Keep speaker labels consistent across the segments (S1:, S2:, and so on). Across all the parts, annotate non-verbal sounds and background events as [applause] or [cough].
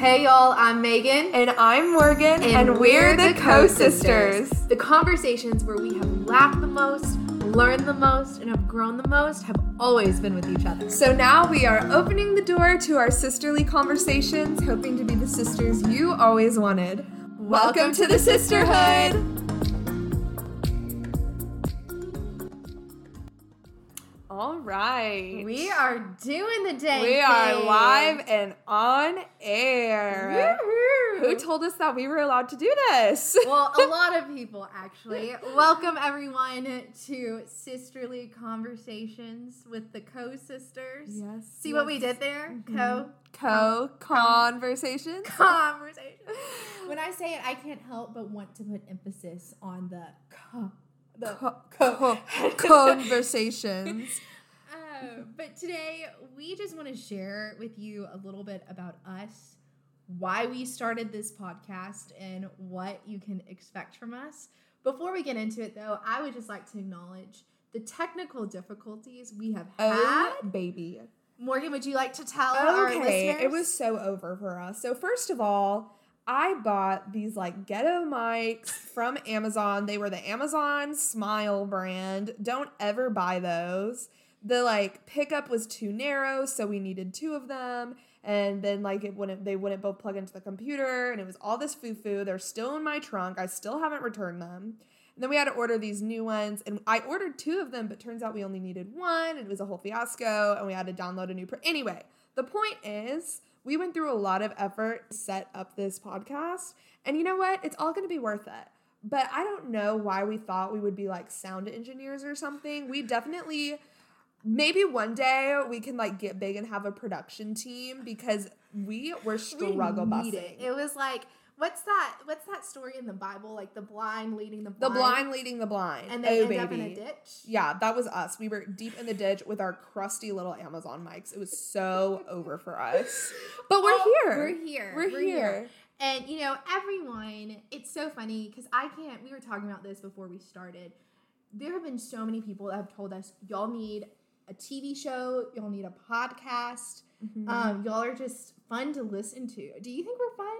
S1: Hey y'all, I'm Meaghan.
S2: And I'm Morgan, and, we're, the Co Sisters.
S1: The conversations where we have laughed the most, learned the most, and have grown the most have always been with each other.
S2: So now we are opening the door to our sisterly conversations, hoping to be the sisters you always wanted. Welcome, to the sisterhood. All right.
S1: We are doing the day.
S2: We are live and on air.
S1: Woohoo.
S2: Who told us that we were allowed to do this? [laughs]
S1: well, a lot of people actually. Welcome everyone to Sisterly Conversations with the Co Sisters.
S2: Yes.
S1: See what we did there? Mm-hmm. Co
S2: Co conversations.
S1: conversation. [laughs] When I say it, I can't help but want to put emphasis on the co. The
S2: Co- co- [laughs] conversations.
S1: Uh, but today, we just want to share with you a little bit about us, why we started this podcast, and what you can expect from us. Before we get into it, though, I would just like to acknowledge the technical difficulties we have had.
S2: Oh, baby.
S1: Morgan, would you like to tell our
S2: Okay, it was so over for us. So first of all, I bought these like ghetto mics from Amazon. They were the Amazon Smile brand. Don't ever buy those. The like pickup was too narrow, so we needed two of them. And then like it wouldn't they wouldn't both plug into the computer and it was all this foo-foo. They're still in my trunk. I still haven't returned them. And then we had to order these new ones, and I ordered two of them, but turns out we only needed one, it was a whole fiasco, and we had to download a new. Pro- anyway, the point is, we went through a lot of effort to set up this podcast, and you know what? It's all going to be worth it. But I don't know why we thought we would be like sound engineers or something. We definitely, maybe one day we can like get big and have a production team because we were
S1: We
S2: struggle
S1: need
S2: busting.
S1: it. It was like what's that? What's that story in the Bible? Like the blind leading the blind
S2: The
S1: blind,
S2: leading the blind.
S1: and they
S2: oh,
S1: end
S2: baby.
S1: up in a ditch.
S2: Yeah, that was us. We were deep in the ditch with our crusty little Amazon mics. It was so [laughs] over for us. But we're
S1: Oh,
S2: here.
S1: We're here.
S2: We're, here.
S1: And you know, everyone, it's so funny because I can't. We were talking about this before we started. There have been so many people that have told us, y'all need a TV show, y'all need a podcast.
S2: Mm-hmm.
S1: Um, y'all are just fun to listen to. Do you think we're fun?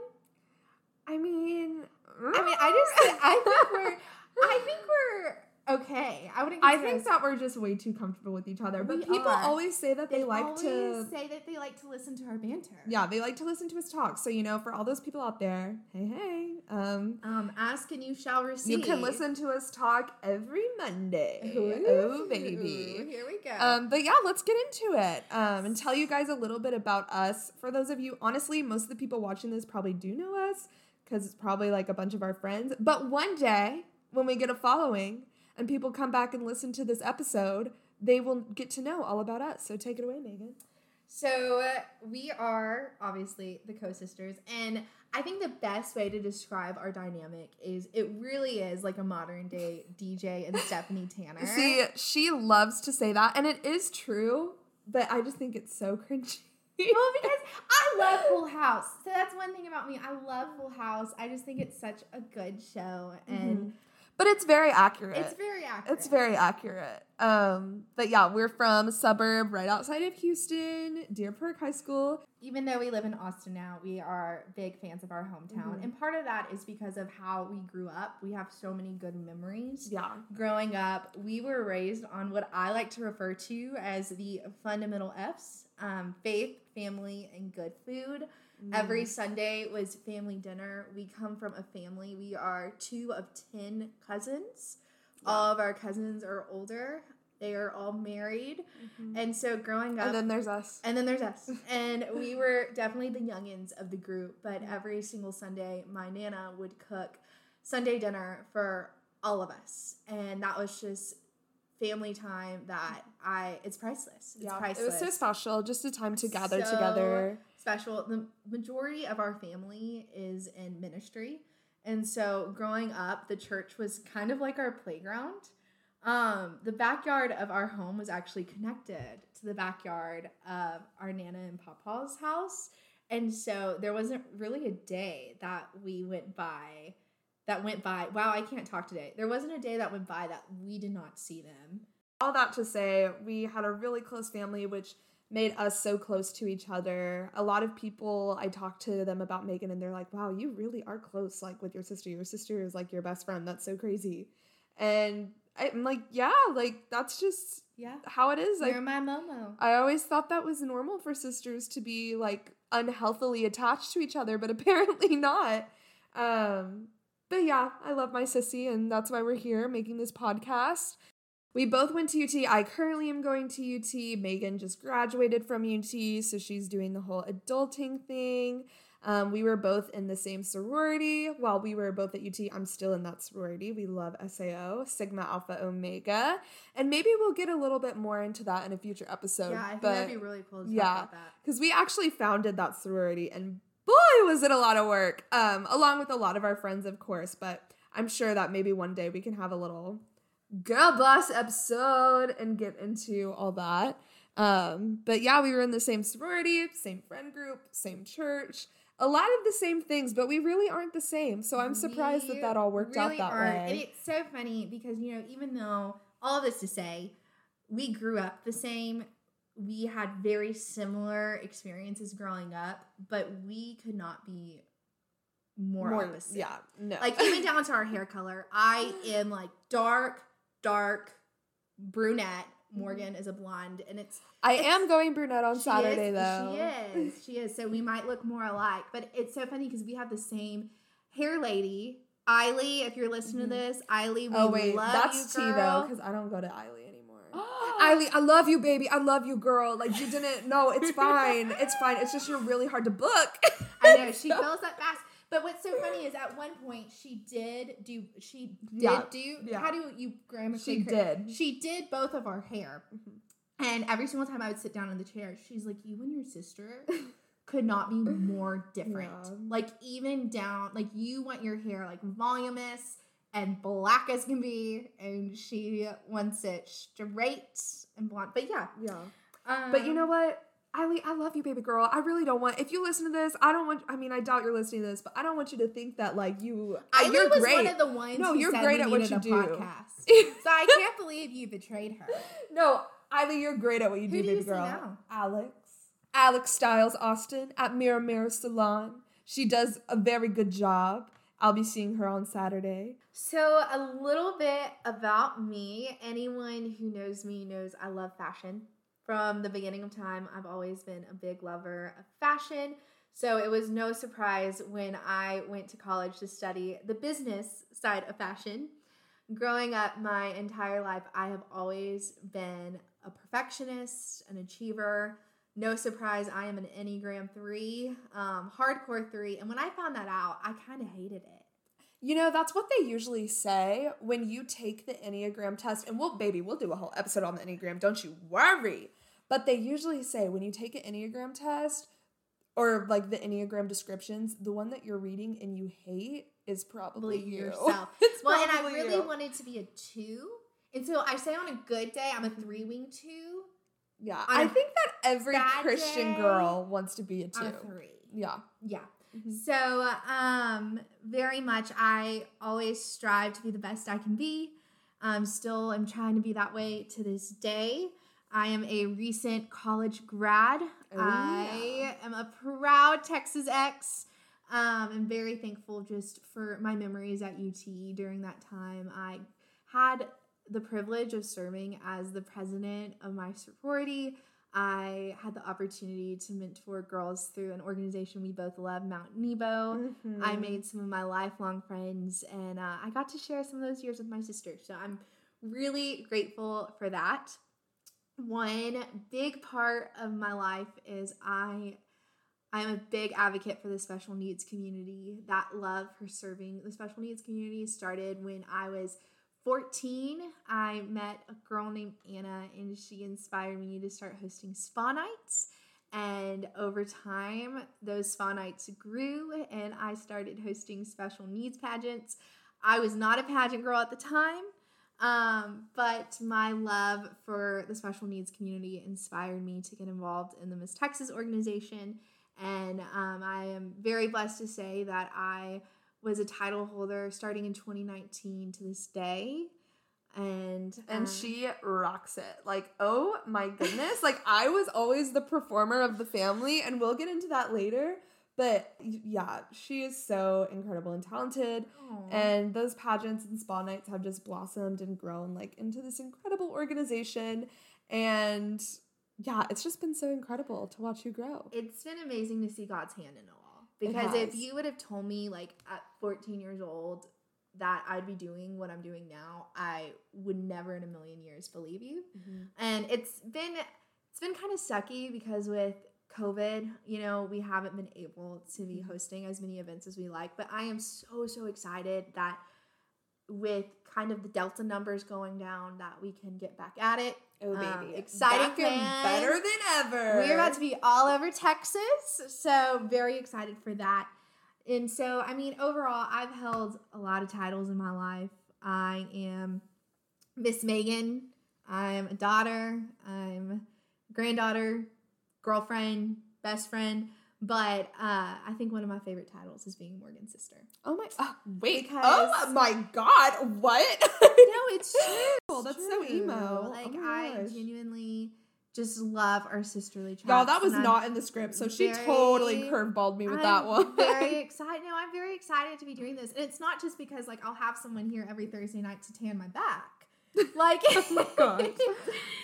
S2: I mean,
S1: I mean, I just, I think we're, I think we're okay. I wouldn't.
S2: I think that we're just way too comfortable with each other. But
S1: We
S2: people
S1: are.
S2: always say that they, like to.
S1: say that they like to listen to our banter.
S2: Yeah, they like to listen to us talk. So you know, for all those people out there, hey, hey, um,
S1: Um, ask and you shall receive.
S2: you can listen to us talk every Monday. Oh, baby.
S1: Here we go.
S2: Um, but yeah, let's get into it um, and tell you guys a little bit about us. For those of you, honestly, most of the people watching this probably do know us because it's probably like a bunch of our friends. But one day, when we get a following and people come back and listen to this episode, they will get to know all about us. So take it away, Meaghan.
S1: So uh, we are obviously the co-sisters, and I think the best way to describe our dynamic is it really is like a modern day DJ and [laughs] Stephanie Tanner.
S2: See, she loves to say that, and it is true, but I just think it's so cringy.
S1: well, because [laughs] I love Full House, so that's one thing about me. I love Full House. I just think it's such a good show, and
S2: but it's very accurate.
S1: it's very accurate.
S2: It's very accurate. Um, but yeah, we're from a suburb right outside of Houston, Deer Park High School.
S1: even though we live in Austin now, we are big fans of our hometown.
S2: Mhm.
S1: And part of that is because of how we grew up. We have so many good memories.
S2: Yeah.
S1: Growing up, we were raised on what I like to refer to as the fundamental F's um, faith, family, and good food.
S2: Mm.
S1: Every Sunday was family dinner. We come from a family. We are two of 10 cousins. All of our cousins are older, they are all married.
S2: Mhm.
S1: And so growing up,
S2: And then there's us.
S1: and then there's us. [laughs] And we were definitely the youngins of the group, but every single Sunday, my Nana would cook Sunday dinner for all of us. And that was just family time that I, it's priceless. It's
S2: yeah,
S1: priceless.
S2: it was so special. Just a time to gather
S1: So
S2: together.
S1: Special. The majority of our family is in ministry. And so growing up, the church was kind of like our playground. Um, the backyard of our home was actually connected to the backyard of our Nana and Papa's house. And so there wasn't really a day that we went by that went by. Wow, I can't talk today. There wasn't a day that went by that we did not see them.
S2: All that to say, we had a really close family, which made us so close to each other. A lot of people I talk to them about Meaghan and they're like, "Wow, you really are close like with your sister. Your sister is like your best friend. That's so crazy." And I'm like, "Yeah, like that's just
S1: Yeah.
S2: how it is."
S1: You're
S2: Like
S1: my Momo.
S2: I always thought that was normal for sisters to be like unhealthily attached to each other, but [laughs] apparently not. Um, but yeah, I love my sissy, and that's why we're here making this podcast. We both went to UT. I currently am going to UT. Meaghan just graduated from UT, so she's doing the whole adulting thing. Um, we were both in the same sorority. While we were both at UT, I'm still in that sorority. We love SAO, Sigma Alpha Omega. And maybe we'll get a little bit more into that in a future episode.
S1: yeah, I think
S2: but
S1: that'd be really cool to talk
S2: yeah.
S1: about that.
S2: because we actually founded that sorority and boy was it a lot of work um along with a lot of our friends of course but i'm sure that maybe one day we can have a little girl boss episode and get into all that um but yeah we were in the same sorority same friend group same church a lot of the same things but we really aren't the same so i'm surprised that
S1: We
S2: that all worked
S1: really
S2: out that
S1: aren't. And
S2: way
S1: it's so funny because, you know, even though all this to say, we grew up the same, we had very similar experiences growing up, but we could not be more, opposite.
S2: yeah no
S1: Like even down to our hair color. I am like dark, dark brunette. Morgan is a blonde, and it's
S2: i
S1: it's-
S2: am going brunette on saturday
S1: is,
S2: though
S1: She is. She is. So we might look more alike. But it's so funny because we have the same hair lady. Eiley, if you're listening
S2: Mhm.
S1: to this, Eiley, we
S2: Oh wait,
S1: love
S2: that's
S1: you,
S2: T though, because I don't go to Eiley anymore. [gasps]
S1: I
S2: Eiley, I love you, baby. I love you, girl. Like you didn't. No, it's fine. It's fine. It's just you're really hard to book.
S1: I know [laughs] she
S2: So-
S1: fills up fast. But what's so funny is at one point she did do she did
S2: Yeah,
S1: do
S2: yeah.
S1: how do you grammatically
S2: She
S1: cor-
S2: did.
S1: she did both of our hair.
S2: Mhm.
S1: And every single time I would sit down in the chair, she's like, You and your sister could not be more [laughs] different.
S2: Yeah.
S1: Like, even down, like, you want your hair like voluminous and black as can be, and she wants it straight and blonde. But yeah.
S2: Yeah.
S1: Um,
S2: But you know what? Eiley, I love you, baby girl. I really don't want. If you listen to this, I don't want. I mean, I doubt you're listening to this, but I don't want you to think that like you.
S1: Eiley
S2: you're
S1: was
S2: great.
S1: one of the ones
S2: No, you're great at what you do.
S1: podcast. [laughs] so I can't believe you betrayed her.
S2: no, Eiley, you're great at what you
S1: Who
S2: do,
S1: do
S2: baby
S1: you
S2: girl.
S1: now?
S2: Alex. Alex Styles Austin at Mirror Mirror Salon. She does a very good job. I'll be seeing her on Saturday.
S1: So, a little bit about me. Anyone who knows me knows I love fashion. From the beginning of time, I've always been a big lover of fashion. So, it was no surprise when I went to college to study the business side of fashion. Growing up my entire life, I have always been a perfectionist, an achiever. No surprise, I am an Enneagram 3, um, hardcore 3. And when I found that out, I kind of hated it.
S2: You know, that's what they usually say when you take the Enneagram test. And we'll, baby, we'll do a whole episode on the Enneagram. Don't you worry. But they usually say when you take an Enneagram test or like the Enneagram descriptions, the one that you're reading and you hate is probably you.
S1: yourself. [laughs]
S2: it's
S1: Well, and I really
S2: you.
S1: wanted to be a two. And so I say on a good day, I'm a three wing two.
S2: Yeah,
S1: on
S2: I think that every Christian
S1: day,
S2: girl wants to be a 2
S1: I'm a three.
S2: Yeah.
S1: Yeah.
S2: Mhm.
S1: So, um, very much, I always strive to be the best I can be. Um, still, I'm trying to be that way to this day. I am a recent college grad.
S2: Oh,
S1: I am a proud Texas ex. Um, I'm very thankful just for my memories at UT during that time. I had the privilege of serving as the president of my sorority. I had the opportunity to mentor girls through an organization we both love, Mount Nebo. I
S2: Mhm.
S1: made some of my lifelong friends, and uh, I got to share some of those years with my sister. So I'm really grateful for that. One big part of my life is I I am a big advocate for the special needs community. That love for serving the special needs community started when I was 14. I met a girl named Anna, and she inspired me to start hosting spa nights. And over time, those spa nights grew, and I started hosting special needs pageants. I was not a pageant girl at the time, um, but my love for the special needs community inspired me to get involved in the Miss Texas organization. And um, I am very blessed to say that I was a title holder starting in 2019 to this day. and
S2: and
S1: uh,
S2: she rocks it. Like, oh my goodness. like I was always the performer of the family and we'll get into that later. But yeah, she is so incredible and talented.
S1: aw.
S2: And those pageants and spa nights have just blossomed and grown like into this incredible organization. And yeah, it's just been so incredible to watch you grow.
S1: it's been amazing to see God's hand in it all.
S2: It
S1: Because if you would have told me like at 14 years old that I'd be doing what I'm doing now, I would never in a million years believe you. Mm-hmm. And it's been it's been kind of sucky because with COVID, you know, we haven't been able to be
S2: Mhm.
S1: hosting as many events as we like, but I am so so excited that with kind of the delta numbers going down that we can get back at it.
S2: Oh
S1: Um,
S2: baby,
S1: exciting
S2: and
S1: plans.
S2: better than ever.
S1: We're about to be all over Texas, so very excited for that. And so, I mean, overall, I've held a lot of titles in my life. I am Miss Meaghan. I'm a daughter. I'm a granddaughter, girlfriend, best friend. But uh, I think one of my favorite titles is being Morgan's sister.
S2: Oh my! Uh, wait!
S1: Because-
S2: oh my God! What? [laughs]
S1: No, it's true.
S2: Oh, that's so emo.
S1: Like
S2: Oh
S1: I
S2: gosh.
S1: genuinely just love our sisterly chats.
S2: Y'all, that was
S1: and I'm
S2: not in the script, so she
S1: very-
S2: totally curveballed me with
S1: I'm
S2: that one.
S1: very [laughs] excited. No, I'm very excited to be doing this, and it's not just because like I'll have someone here every Thursday night to tan my back. [laughs] Like,
S2: Oh my gosh.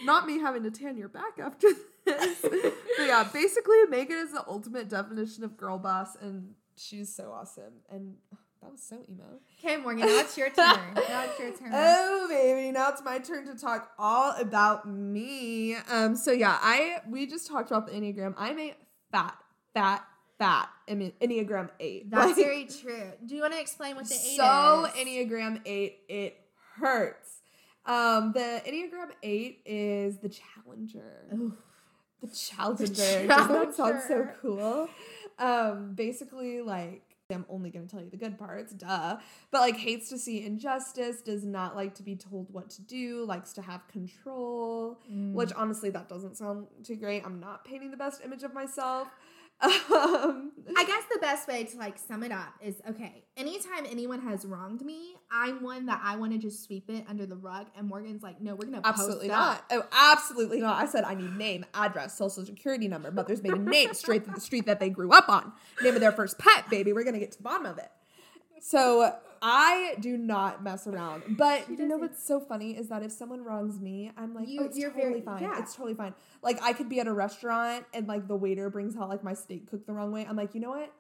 S2: not me having to tan your back after this. Yeah, basically, Meaghan is the ultimate definition of girl boss, and she's so awesome. And that was so emo.
S1: okay, Morgan, now it's your turn. [laughs] now it's your turn.
S2: Oh baby, now it's my turn to talk all about me. Um, so yeah, I we just talked about the Enneagram. I'm a fat, fat, fat Enne- Enneagram eight.
S1: That's
S2: Like,
S1: very true. Do you want to explain what the eight
S2: so
S1: is?
S2: So Enneagram eight, it hurts. Um, the Enneagram eight is the challenger.
S1: Ooh.
S2: The challenger. Doesn't that sound so cool? Um, basically, like, I'm only gonna tell you the good parts, duh. But like hates to see injustice, does not like to be told what to do, likes to have control.
S1: Mm.
S2: Which honestly, that doesn't sound too great. I'm not painting the best image of myself. [laughs] Um,
S1: I guess the best way to like sum it up is okay. Anytime anyone has wronged me, I'm one that I want to just sweep it under the rug, and Morgan's like, "No, we're gonna
S2: Absolutely
S1: post
S2: not.
S1: up.
S2: Oh, absolutely not. I said I need name, address, social security number, mother's maiden name, straight to the street that they grew up on, name of their first pet, baby. We're gonna get to the bottom of it. So I do not mess around. But you know what's so funny is that if someone wrongs me, I'm like,
S1: You-
S2: oh, it's
S1: you're
S2: totally
S1: very-
S2: fine.
S1: yeah.
S2: It's totally fine. Like I could be at a restaurant and like the waiter brings out like my steak cooked the wrong way. I'm like, you know what?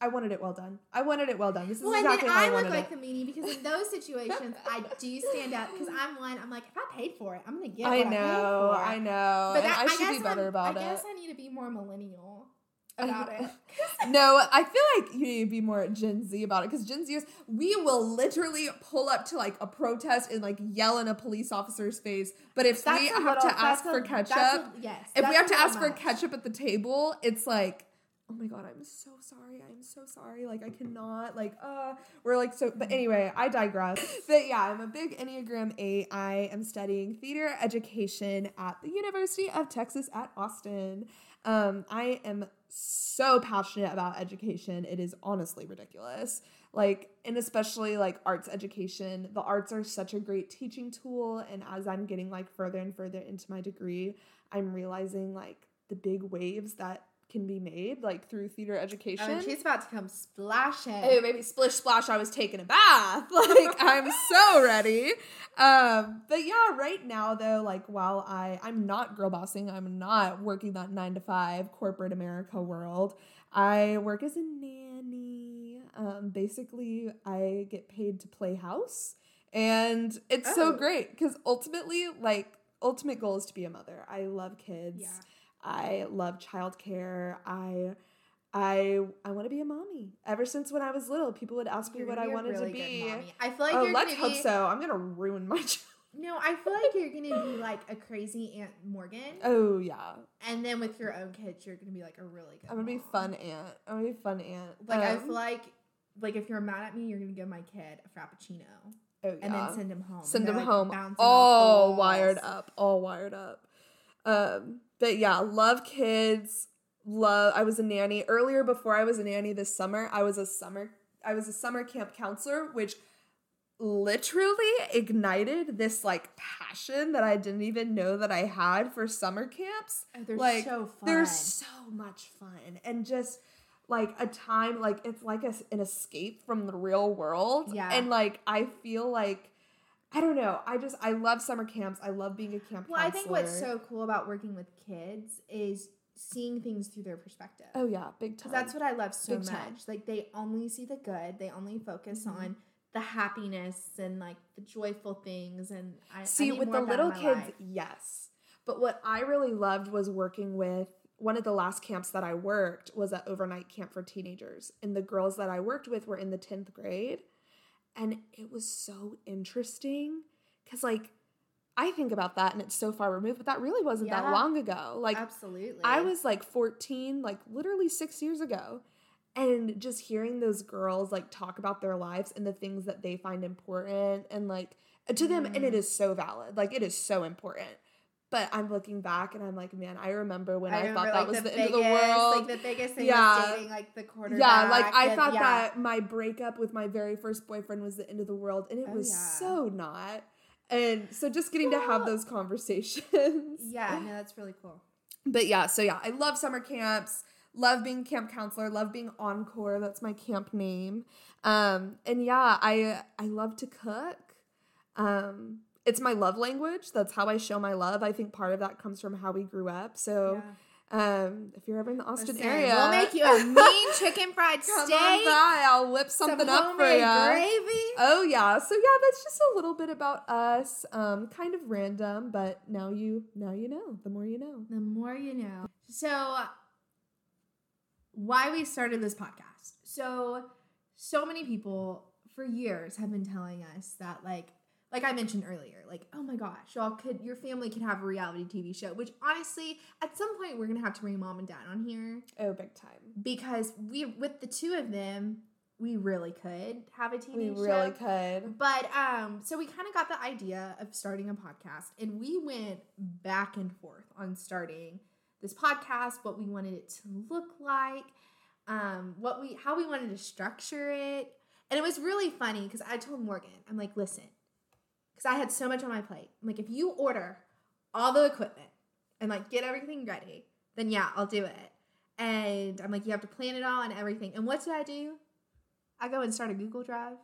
S2: I wanted it well done. I wanted it well done. This is
S1: Well, and
S2: exactly
S1: then
S2: how I,
S1: I look like
S2: it.
S1: the meanie because in those situations, I do stand up because I'm one. I'm like, if I paid for it, I'm gonna get. It.
S2: I
S1: what
S2: know,
S1: I, paid for.
S2: I know.
S1: But that,
S2: I should be better
S1: I'm-
S2: about it.
S1: I guess I need to be more millennial
S2: I
S1: about it. [laughs] [laughs]
S2: no, I feel like you need to be more Gen Z about it because Gen Zers, we will literally pull up to like a protest and like yell in a police officer's face. But if we have
S1: little-
S2: to ask
S1: that's
S2: for
S1: a-
S2: ketchup,
S1: that's a- yes.
S2: if we have to ask for
S1: much.
S2: ketchup at the table, it's like, oh my god, I'm so sorry. I'm so sorry. Like I cannot. Like uh, we're like so. But anyway, I digress. [laughs] But yeah, I'm a big Enneagram Eight. I am studying theater education at the University of Texas at Austin. Um, I am so passionate about education. It is honestly ridiculous. Like, and especially like arts education. The arts are such a great teaching tool. And as I'm getting like further and further into my degree, I'm realizing like the big waves that can be made like through theater education.
S1: Oh, and she's about to come splashing.
S2: Maybe splish splash, I was taking a bath. [laughs] Like I'm so ready. Um, but yeah, right now though, like while I I'm not girl bossing, I'm not working that nine to five corporate America world. I work as a nanny. Um, basically I get paid to play house. And it's so
S1: Oh.
S2: great because ultimately, like, ultimate goal is to be a mother. I love kids.
S1: Yeah.
S2: I love childcare. I I I want to be a mommy. Ever since when I was little, people would ask me
S1: You're
S2: what I wanted
S1: really
S2: to be.
S1: mommy. I feel like
S2: oh,
S1: you're
S2: let's hope
S1: be,
S2: so. I'm gonna ruin my. [laughs] child.
S1: No, I feel like you're gonna be like a crazy Aunt Morgan,
S2: Oh yeah,
S1: and then with your own kids, you're gonna be like a really good.
S2: I'm gonna be fun aunt. I'm gonna be fun aunt.
S1: Like I
S2: Um,
S1: feel like, like if you're mad at me, you're gonna give my kid a frappuccino
S2: oh, yeah.
S1: and then send him home.
S2: send
S1: They're, like,
S2: home all wired up all wired up um but yeah love kids love i was a nanny earlier before i was a nanny this summer i was a summer i was a summer camp counselor which literally ignited this like passion that I didn't even know that I had for summer camps.
S1: Oh, they're
S2: like
S1: so fun.
S2: they're so much fun and just like a time like it's like a, an escape from the real world.
S1: Yeah.
S2: And like I feel like I don't know. I just I love summer camps. I love being a camp
S1: well, I think what's so cool about working with kids is seeing things through their perspective.
S2: Oh yeah, big time.
S1: that's what I love so
S2: Big
S1: much.
S2: time.
S1: Like they only see the good. They only focus
S2: Mhm.
S1: on the happiness and like the joyful things. And I I
S2: See,
S1: need
S2: with the
S1: of that in
S2: little kids,
S1: life.
S2: yes. But what I really loved was working with one of the last camps that I worked was an overnight camp for teenagers. And the girls that I worked with were in the 10th grade. And it was so interesting because, like, I think about that and it's so far removed, but that really wasn't
S1: Yeah.
S2: that long ago. Like,
S1: absolutely.
S2: I was like 14, like literally six years ago. And just hearing those girls like talk about their lives and the things that they find important and like to them, and it
S1: Mhm.
S2: so valid. Like it is so important. But I'm looking back and I'm like, man, I remember when I, thought
S1: remember,
S2: that
S1: like,
S2: was
S1: the
S2: the, end of the world.
S1: Like the biggest thing
S2: Yeah.
S1: was dating like the quarterback.
S2: yeah, like I
S1: and-
S2: thought
S1: yeah.
S2: that my breakup with my very first boyfriend was the end of the world, and it
S1: Oh,
S2: was
S1: yeah.
S2: so not. And so just getting to have those conversations.
S1: Yeah, no, that's really cool.
S2: But yeah, so yeah, I love summer camps. Love being camp counselor. Love being encore. That's my camp name. Um, and yeah, I I love to cook. Um, it's my love language. That's how I show my love. I think part of that comes from how we grew up. So, um, if you're ever in the Austin
S1: Listen,
S2: area,
S1: we'll make you a mean [laughs] chicken fried
S2: come
S1: steak.
S2: on by. I'll whip
S1: some
S2: something up for you.
S1: gravy.
S2: Oh yeah, so yeah, that's just a little bit about us. Um, kind of random, but now you now you know. The more you know.
S1: The more you know. So, why we started this podcast. So, so many people for years have been telling us that, like, like I mentioned earlier, like, oh my gosh, y'all could, your family could have a reality TV show, which honestly, at some point, we're gonna have to bring mom and dad on here
S2: Oh, big time.
S1: because we, with the two of them, we really could have a TV
S2: We
S1: show.
S2: really could.
S1: But um, so we kind of got the idea of starting a podcast, and we went back and forth on starting this podcast, what we wanted it to look like, um, what we how we wanted to structure it, and it was really funny because I told Morgan, I'm like, listen, because I had so much on my plate. I'm like, if you order all the equipment and like get everything ready, then yeah, I'll do it. And I'm like, you have to plan it all and everything. And what did I do? I go and start a Google Drive,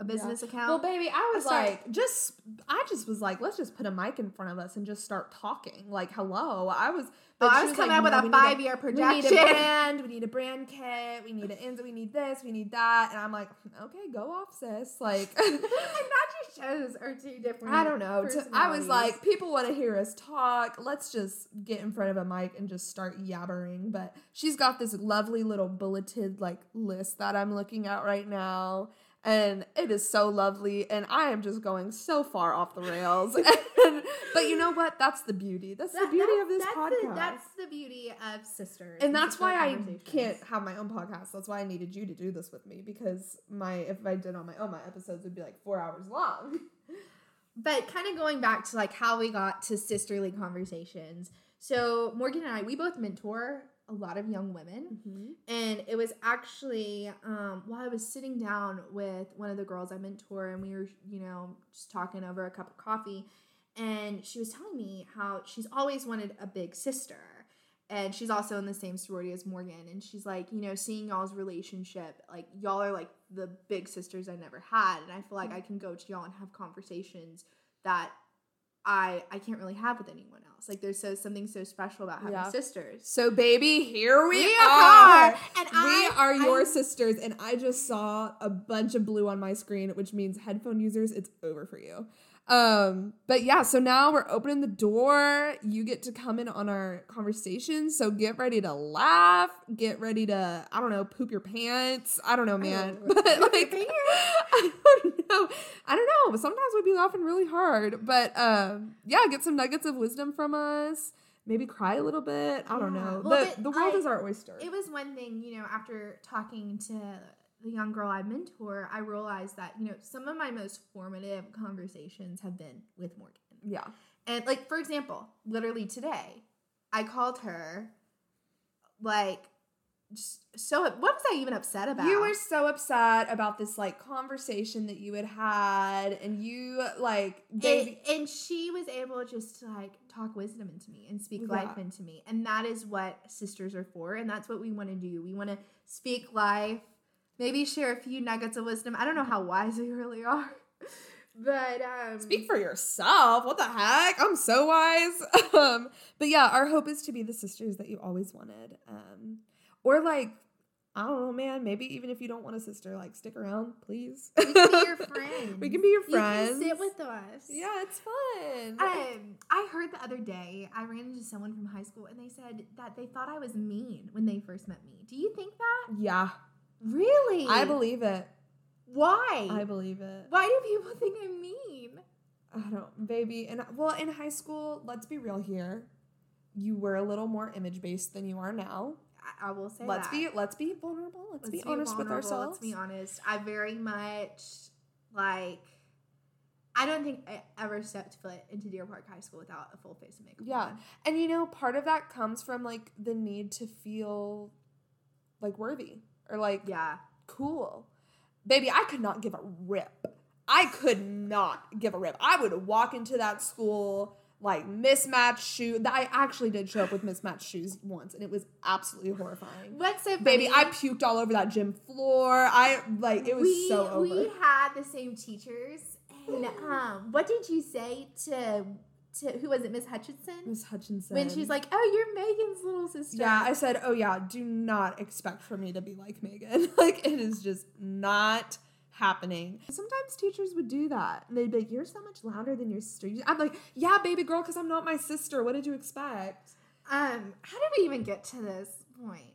S1: a business account.
S2: Well, baby, I was
S1: started-
S2: like, just, I just was like, let's just put a mic in front of us and just start talking. Like, hello. I was,
S1: Oh,
S2: but
S1: I
S2: she
S1: was coming
S2: like,
S1: up with
S2: "No,
S1: a
S2: we need
S1: five year project.
S2: We need a brand. We need a brand kit. We need an ins. We need this. We need that. And I'm like, okay, go off, sis. Like, [laughs] [laughs]
S1: and magic shows are two different.
S2: I don't know. I was like, people want to hear us talk. Let's just get in front of a mic and just start yabbering. But she's got this lovely little bulleted like list that I'm looking at right now. And it is so lovely. And I am just going so far off the rails. [laughs] And- but you know what? That's the beauty. That's
S1: That-
S2: the beauty
S1: that-
S2: of this
S1: that's
S2: podcast.
S1: The, that's the beauty of sisters.
S2: and that's why I can't have my own podcast. That's why I needed you to do this with me because my if I did on my own, my episodes would be like four hours long. [laughs]
S1: But kind of going back to like how we got to sisterly conversations. So Morgan and I, we both mentor a lot of young women. And it was actually um, while I was sitting down with one of the girls I mentor, and we were, you know, just talking over a cup of coffee. And she was telling me how she's always wanted a big sister. And she's also in the same sorority as Morgan. And she's like, you know, seeing y'all's relationship, like, y'all are like the big sisters I never had. And I feel like I can go to y'all and have conversations that I I can't really have with anyone else. Like, there's so something so special about having
S2: Yeah.
S1: sisters.
S2: So, baby, here we,
S1: We
S2: are.
S1: are. And
S2: we
S1: I-
S2: are your
S1: I-
S2: sisters, and I just saw a bunch of blue on my screen, which means headphone users, it's over for you. Um, but yeah, so now we're opening the door. You get to come in on our conversation. So get ready to laugh. Get ready to, I don't know, poop your pants. I don't know, man.
S1: Oh, [laughs]
S2: but
S1: poop your
S2: like. [laughs] I don't know. I don't know. Sometimes we'd be laughing really hard. But um, yeah, get some nuggets of wisdom from us. Maybe cry a little bit. I don't
S1: Yeah.
S2: know.
S1: Well,
S2: the
S1: but
S2: the world
S1: I-
S2: is our oyster.
S1: It was one thing, you know, after talking to the young girl I mentor, I realized that, you know, some of my most formative conversations have been with Morgan.
S2: yeah.
S1: And like for example, literally today, I called her like so what was I even upset about?
S2: You were so upset about this like conversation that you had had, and you like
S1: and, and she was able just to like talk wisdom into me and speak life into me, and that is what sisters are for, and that's what we want to do. We want to speak life, maybe share a few nuggets of wisdom. I don't know how wise we really are, [laughs] but um,
S2: Speak for yourself. What the heck? I'm so wise. [laughs] um, but yeah, our hope is to be the sisters that you always wanted. Um, or like, I don't know, man. Maybe even if you don't want a sister, like stick around, please.
S1: we can be your friends. [laughs]
S2: we can be your
S1: You
S2: friends.
S1: can sit with us.
S2: Yeah, it's fun.
S1: Um, I heard the other day I ran into someone from high school and they said that they thought I was mean when they first met me. Do you think that?
S2: yeah,
S1: Really?
S2: I believe it.
S1: Why?
S2: I believe it.
S1: Why do people think I'm mean?
S2: I don't, baby. And well, in high school, let's be real here. You were a little more image based than you are now.
S1: I, I will say
S2: let's
S1: that.
S2: be let's be vulnerable. Let's, be, honest with ourselves.
S1: Let's be honest. I very much like. I don't think I ever stepped foot into Deer Park High School without a full face of makeup.
S2: Yeah.
S1: on.
S2: And you know, part of that comes from like the need to feel like worthy or like
S1: Yeah.
S2: cool. Baby, I could not give a rip. I could not give a rip. I would walk into that school like mismatched shoes. I actually did show up with mismatched shoes once, and it was absolutely horrifying.
S1: What's so
S2: Baby, I puked all over that gym floor. I like it was
S1: we,
S2: so over.
S1: We had the same teachers, and um, what did you say to to who was it, Miss Hutchinson?
S2: Miss Hutchinson.
S1: When she's like, "Oh, you're Meaghan's little sister."
S2: Yeah, I said, "Oh yeah, do not expect for me to be like Meaghan. [laughs] like it is just not happening." Sometimes teachers would do that. And they'd be like, "You're so much louder than your sister." I'm like, "Yeah, baby girl, cuz I'm not my sister. What did you expect?"
S1: Um, how did we even get to this point?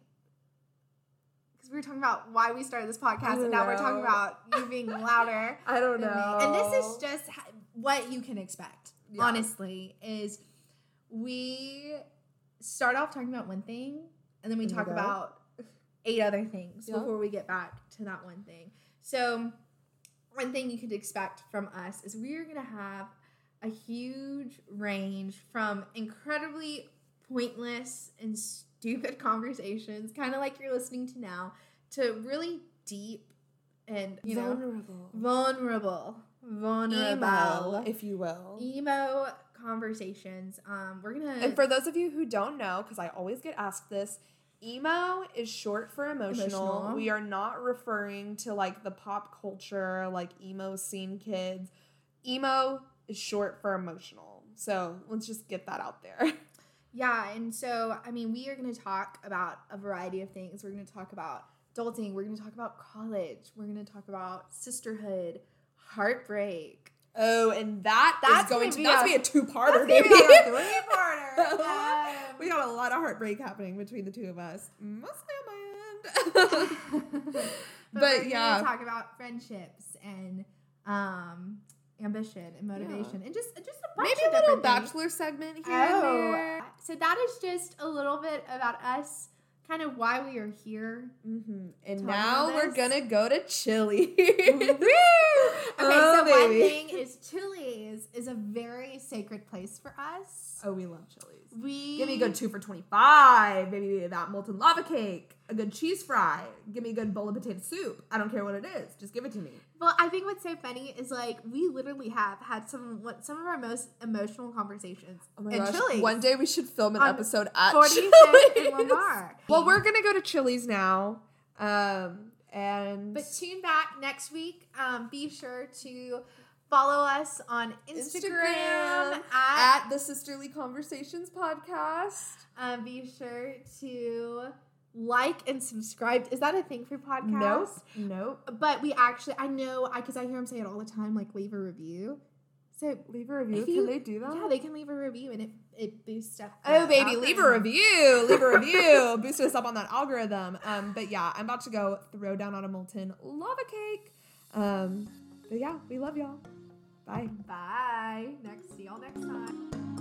S1: Because we were talking about why we started this podcast, and now we're talking about you being louder. [laughs]
S2: I don't
S1: than me.
S2: know.
S1: And this is just what you can expect.
S2: Yeah.
S1: Honestly, is we start off talking about one thing, and then we talk about eight other things
S2: Yeah.
S1: before we get back to that one thing. So, one thing you could expect from us is we are going to have a huge range from incredibly pointless and stupid [laughs] conversations, kind of like you're listening to now, to really deep and you know
S2: vulnerable.
S1: Vulnerable,
S2: Emo, if you will.
S1: emo conversations. Um, we're gonna
S2: And for those of you who don't know, because I always get asked this, emo is short for emotional.
S1: Emotional.
S2: We are not referring to like the pop culture, like emo scene kids. Emo is short for emotional. So let's just get that out there. [laughs]
S1: yeah, and so I mean, we are gonna talk about a variety of things. We're gonna talk about adulting. We're gonna talk about college. We're gonna talk about sisterhood, heartbreak.
S2: Oh, and that
S1: that's
S2: going
S1: be
S2: that's
S1: a-
S2: be a two-parter,
S1: That's
S2: baby.
S1: our [laughs] three-parter. Um,
S2: we got a lot of heartbreak happening between the two of us. Mostly on my end.
S1: but,
S2: But, yeah.
S1: talk about friendships and um, ambition and motivation and just just a bunch
S2: Maybe a little
S1: different things.
S2: bachelor segment here.
S1: Oh, so that is just a little bit about us, kind of why we are here.
S2: hmm And now we're gonna go to Chili. [laughs] [laughs]
S1: Okay,
S2: Oh,
S1: so one thing is Chili's is a very sacred place for us.
S2: Oh, we love Chili's.
S1: We
S2: Give me a good two for twenty-five. Maybe that molten lava cake, a good cheese fry. Give me a good bowl of potato soup. I don't care what it is. Just give it to me.
S1: Well, I think what's so funny is like we literally have had some what some of our most emotional conversations
S2: Oh my gosh!
S1: Chili's.
S2: One day we should film an episode at
S1: 45th
S2: Chili's. [laughs] Well, we're gonna go to Chili's now, um, and
S1: But tune back next week. Um, be sure to follow us on Instagram,
S2: Instagram
S1: at,
S2: at the Sisterly Conversations podcast.
S1: um, be sure to like and subscribe. Is that a thing for podcasts?
S2: Nope, nope.
S1: But we actually, I know, I because I, hear them say it all the time, like leave a review. So
S2: Leave a review. Can they do that?
S1: Yeah, they can leave a review and it, it boosts up.
S2: Oh baby, leave a review. Leave a review. [laughs] Boost us up on that algorithm. Um, but yeah, I'm about to go throw down on a molten lava cake. Um, but yeah, we love y'all. Bye.
S1: Bye. Next, see y'all next time.